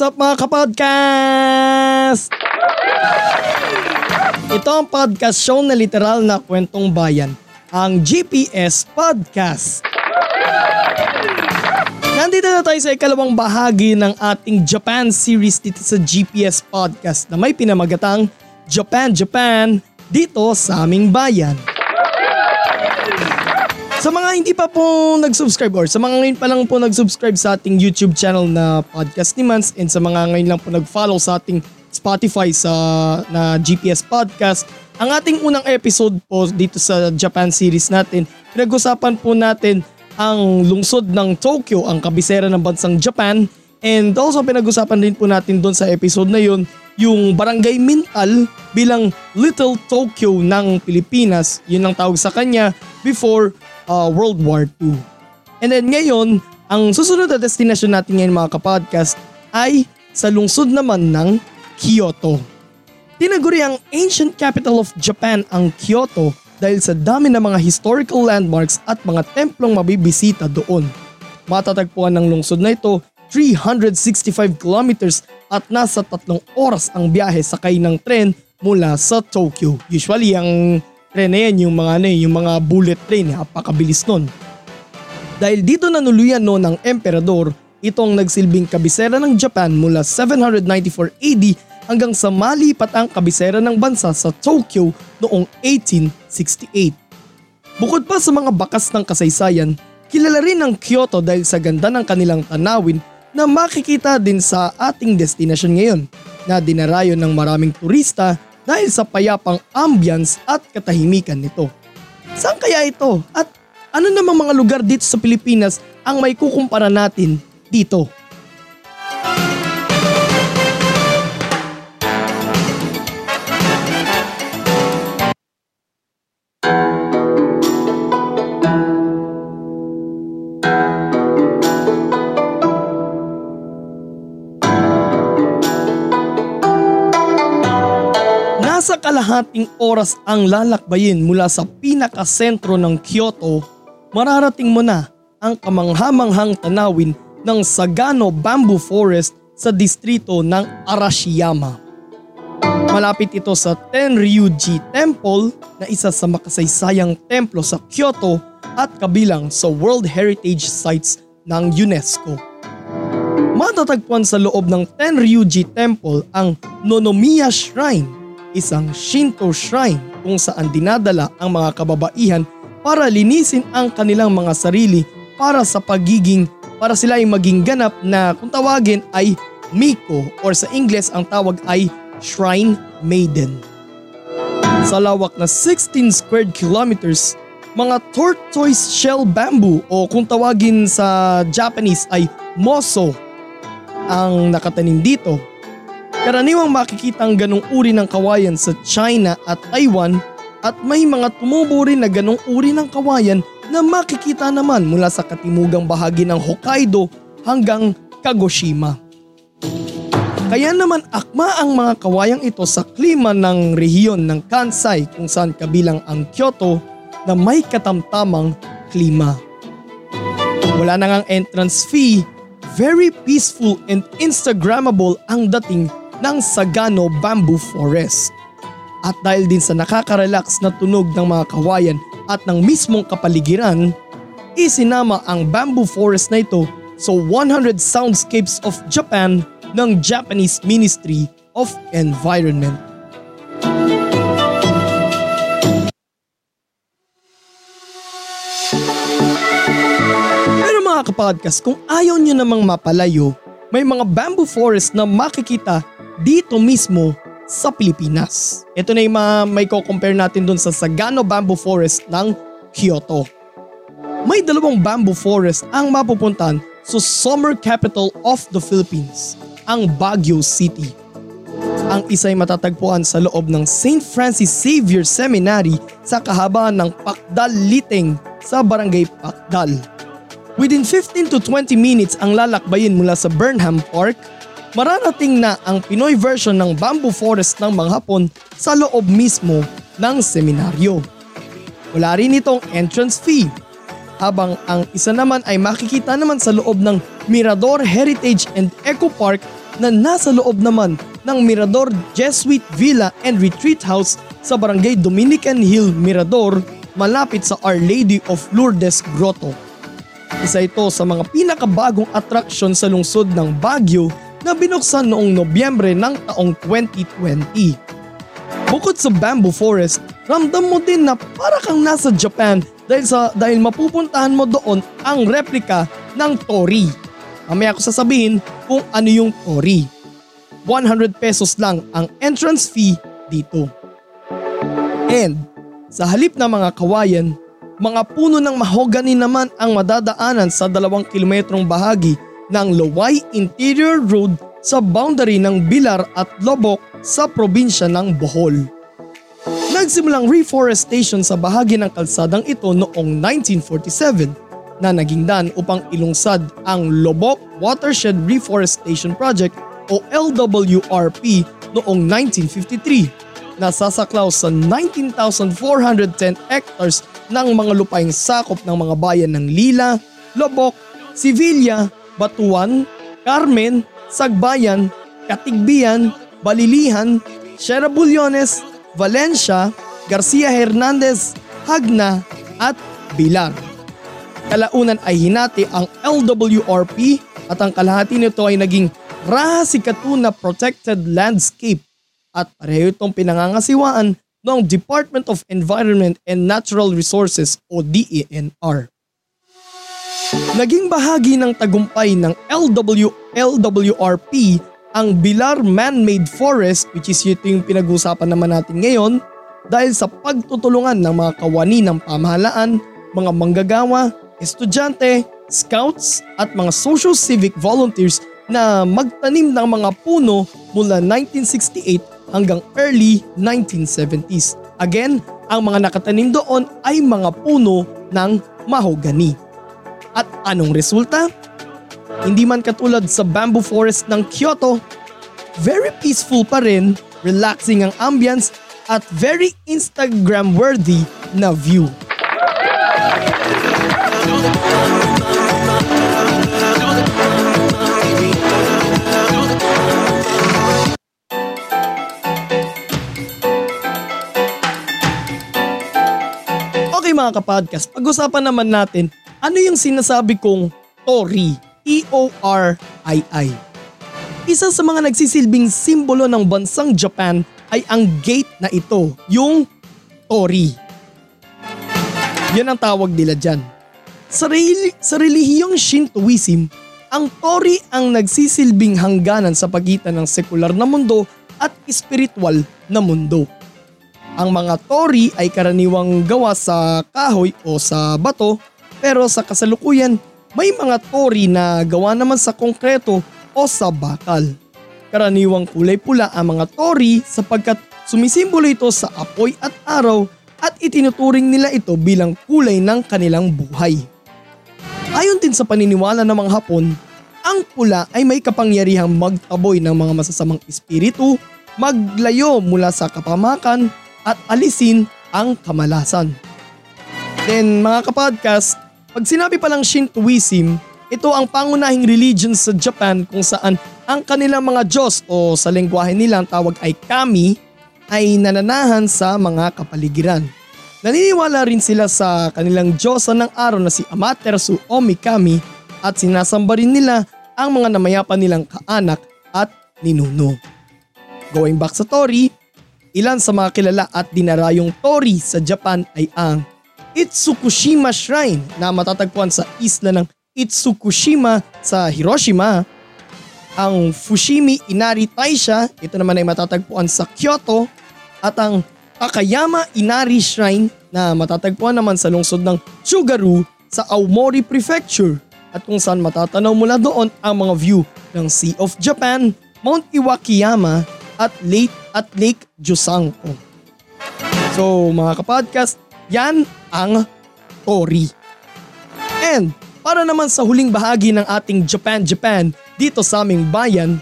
is up mga kapodcast? Ito ang podcast show na literal na kwentong bayan, ang GPS Podcast. Nandito na tayo sa ikalawang bahagi ng ating Japan series dito sa GPS Podcast na may pinamagatang Japan Japan dito sa aming bayan. Sa mga hindi pa po nag-subscribe or sa mga ngayon pa lang po nag-subscribe sa ating YouTube channel na Podcast ni Mans and sa mga ngayon lang po nag-follow sa ating Spotify sa na GPS Podcast, ang ating unang episode po dito sa Japan series natin, pinag-usapan po natin ang lungsod ng Tokyo, ang kabisera ng bansang Japan and also pinag-usapan din po natin doon sa episode na yun yung Barangay Mintal bilang Little Tokyo ng Pilipinas. Yun ang tawag sa kanya before uh, World War II. And then ngayon, ang susunod na destination natin ngayon mga kapodcast ay sa lungsod naman ng Kyoto. Tinaguri ang ancient capital of Japan ang Kyoto dahil sa dami ng mga historical landmarks at mga templong mabibisita doon. Matatagpuan ng lungsod na ito 365 kilometers at nasa tatlong oras ang biyahe sakay ng tren mula sa Tokyo. Usually ang tren na yan yung mga, ano, eh, yung mga bullet train, napakabilis nun. Dahil dito nanuluyan no ng emperador, itong nagsilbing kabisera ng Japan mula 794 AD hanggang sa malipat ang kabisera ng bansa sa Tokyo noong 1868. Bukod pa sa mga bakas ng kasaysayan, kilala rin ang Kyoto dahil sa ganda ng kanilang tanawin na makikita din sa ating destinasyon ngayon na dinarayo ng maraming turista dahil sa payapang ambience at katahimikan nito. Saan kaya ito at ano namang mga lugar dito sa Pilipinas ang may kukumpara natin dito? Kalahating oras ang lalakbayin mula sa pinakasentro ng Kyoto, mararating mo na ang kamanghamanghang tanawin ng Sagano Bamboo Forest sa distrito ng Arashiyama. Malapit ito sa Tenryuji Temple na isa sa makasaysayang templo sa Kyoto at kabilang sa World Heritage Sites ng UNESCO. Matatagpuan sa loob ng Tenryuji Temple ang Nonomiya Shrine, isang Shinto shrine kung saan dinadala ang mga kababaihan para linisin ang kanilang mga sarili para sa pagiging para sila ay maging ganap na kung tawagin ay Miko or sa Ingles ang tawag ay Shrine Maiden. Sa lawak na 16 square kilometers, mga tortoise shell bamboo o kung tawagin sa Japanese ay moso ang nakatanim dito. Karaniwang makikita ang ganong uri ng kawayan sa China at Taiwan at may mga tumubo rin na ganong uri ng kawayan na makikita naman mula sa katimugang bahagi ng Hokkaido hanggang Kagoshima. Kaya naman akma ang mga kawayang ito sa klima ng rehiyon ng Kansai kung saan kabilang ang Kyoto na may katamtamang klima. Wala na ngang entrance fee, very peaceful and instagrammable ang dating ng Sagano Bamboo Forest. At dahil din sa nakaka-relax na tunog ng mga kawayan at ng mismong kapaligiran, isinama ang bamboo forest na ito sa 100 Soundscapes of Japan ng Japanese Ministry of Environment. Pero mga kapodcast, kung ayaw nyo namang mapalayo, may mga bamboo forest na makikita dito mismo sa Pilipinas. Ito na yung mga may ko-compare natin dun sa Sagano Bamboo Forest ng Kyoto. May dalawang bamboo forest ang mapupuntan sa summer capital of the Philippines, ang Baguio City. Ang isa ay matatagpuan sa loob ng St. Francis Xavier Seminary sa kahabaan ng Pakdal Liteng sa Barangay Pakdal. Within 15 to 20 minutes ang lalakbayin mula sa Burnham Park, mararating na ang Pinoy version ng bamboo forest ng mga Hapon sa loob mismo ng seminaryo. Wala rin itong entrance fee habang ang isa naman ay makikita naman sa loob ng Mirador Heritage and Eco Park na nasa loob naman ng Mirador Jesuit Villa and Retreat House sa Barangay Dominican Hill, Mirador, malapit sa Our Lady of Lourdes Grotto. Isa ito sa mga pinakabagong atraksyon sa lungsod ng Baguio na binuksan noong Nobyembre ng taong 2020. Bukod sa bamboo forest, ramdam mo din na para kang nasa Japan dahil sa dahil mapupuntahan mo doon ang replika ng Tori. Mamaya ko sasabihin kung ano yung Tori. 100 pesos lang ang entrance fee dito. And sa halip na mga kawayan, mga puno ng mahogany naman ang madadaanan sa dalawang kilometrong bahagi ng Loway Interior Road sa boundary ng Bilar at Lobok sa probinsya ng Bohol. Nagsimulang reforestation sa bahagi ng kalsadang ito noong 1947 na naging daan upang ilungsad ang Lobok Watershed Reforestation Project o LWRP noong 1953 na sasaklaw sa 19,410 hectares ng mga lupaing sakop ng mga bayan ng Lila, Lobok, Sevilla, Batuan, Carmen, Sagbayan, Katigbian, Balilihan, Sierra Bulyones, Valencia, Garcia Hernandez, Hagna at Bilar. Kalaunan ay hinati ang LWRP at ang kalahati nito ay naging Rahasikatuna Protected Landscape at pareho itong pinangangasiwaan ng Department of Environment and Natural Resources o DENR. Naging bahagi ng tagumpay ng LW, LWRP ang Bilar Man-Made Forest which is ito yung pinag-uusapan naman natin ngayon dahil sa pagtutulungan ng mga kawani ng pamahalaan, mga manggagawa, estudyante, scouts at mga social civic volunteers na magtanim ng mga puno mula 1968 hanggang early 1970s. Again, ang mga nakatanim doon ay mga puno ng mahogany. At anong resulta? Hindi man katulad sa bamboo forest ng Kyoto, very peaceful pa rin, relaxing ang ambience at very Instagram worthy na view. Okay mga kapodcast, pag-usapan naman natin ano yung sinasabi kong Tori, T-O-R-I-I. Isa sa mga nagsisilbing simbolo ng bansang Japan ay ang gate na ito, yung Tori. Yan ang tawag nila dyan. Sa, reli- sa relihiyong Shintoism, ang Tori ang nagsisilbing hangganan sa pagitan ng sekular na mundo at espiritual na mundo. Ang mga tori ay karaniwang gawa sa kahoy o sa bato pero sa kasalukuyan may mga tori na gawa naman sa konkreto o sa bakal. Karaniwang kulay pula ang mga tori sapagkat sumisimbolo ito sa apoy at araw at itinuturing nila ito bilang kulay ng kanilang buhay. Ayon din sa paniniwala ng mga Hapon, ang pula ay may kapangyarihang magtaboy ng mga masasamang espiritu, maglayo mula sa kapamakan at alisin ang kamalasan. Then mga kapodcast, pag sinabi palang Shintoism, ito ang pangunahing religion sa Japan kung saan ang kanilang mga Diyos o sa lengguwahe nila ang tawag ay kami ay nananahan sa mga kapaligiran. Naniniwala rin sila sa kanilang Diyosa ng araw na si Amaterasu o Mikami at sinasamba rin nila ang mga namayapa nilang kaanak at ninuno. Going back sa Tori, ilan sa mga kilala at dinarayong Tori sa Japan ay ang Itsukushima Shrine na matatagpuan sa isla ng Itsukushima sa Hiroshima, ang Fushimi Inari Taisha, ito naman ay matatagpuan sa Kyoto, at ang Takayama Inari Shrine na matatagpuan naman sa lungsod ng Chugaru sa Aomori Prefecture. At kung saan matatanaw mula doon ang mga view ng Sea of Japan, Mount Iwakiyama at Lake at Lake Jusanko. So mga kapodcast, yan ang Tori. And para naman sa huling bahagi ng ating Japan Japan dito sa aming bayan,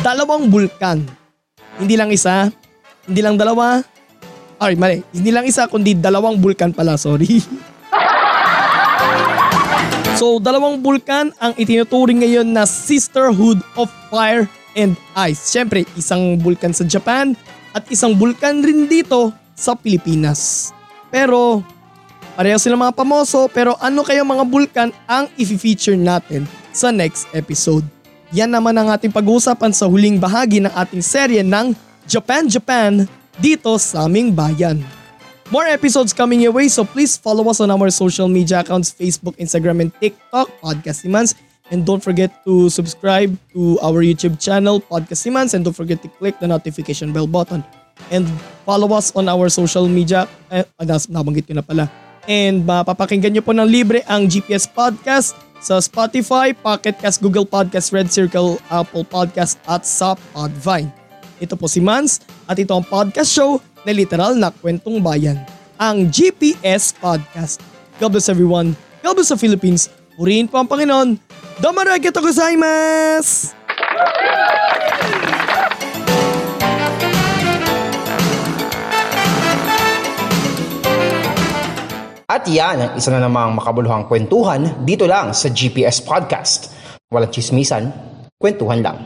dalawang bulkan. Hindi lang isa, hindi lang dalawa, ay mali, hindi lang isa kundi dalawang bulkan pala, sorry. So dalawang bulkan ang itinuturing ngayon na Sisterhood of Fire and Ice. Siyempre, isang bulkan sa Japan at isang bulkan rin dito sa Pilipinas. Pero pareho sila mga pamoso pero ano kaya mga bulkan ang i-feature natin sa next episode? Yan naman ang ating pag-uusapan sa huling bahagi ng ating serye ng Japan Japan dito sa aming bayan. More episodes coming your way so please follow us on our social media accounts Facebook, Instagram, and TikTok, Podcast Simans. And don't forget to subscribe to our YouTube channel, Podcast Simans. And don't forget to click the notification bell button. And follow us on our social media. Eh, nabanggit ko na pala. And mapapakinggan nyo po ng libre ang GPS Podcast sa Spotify, Pocket Cast, Google Podcast, Red Circle, Apple Podcast at sa Podvine. Ito po si Mans at ito ang podcast show na literal na kwentong bayan, ang GPS Podcast. God bless everyone. God bless the Philippines. Purihin po ang Panginoon. Damaragat ako sa At yan ang isa na namang makabuluhang kwentuhan dito lang sa GPS Podcast. Walang chismisan, kwentuhan lang.